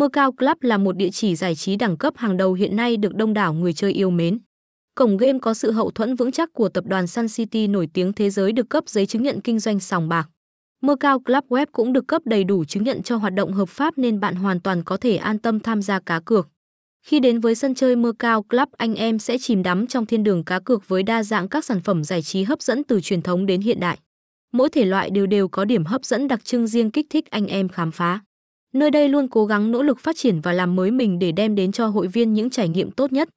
Mơ Cao Club là một địa chỉ giải trí đẳng cấp hàng đầu hiện nay được đông đảo người chơi yêu mến. Cổng game có sự hậu thuẫn vững chắc của tập đoàn Sun City nổi tiếng thế giới được cấp giấy chứng nhận kinh doanh sòng bạc. Mơ Cao Club Web cũng được cấp đầy đủ chứng nhận cho hoạt động hợp pháp nên bạn hoàn toàn có thể an tâm tham gia cá cược. Khi đến với sân chơi Mơ Cao Club, anh em sẽ chìm đắm trong thiên đường cá cược với đa dạng các sản phẩm giải trí hấp dẫn từ truyền thống đến hiện đại. Mỗi thể loại đều đều có điểm hấp dẫn đặc trưng riêng kích thích anh em khám phá. Nơi đây luôn cố gắng nỗ lực phát triển và làm mới mình để đem đến cho hội viên những trải nghiệm tốt nhất.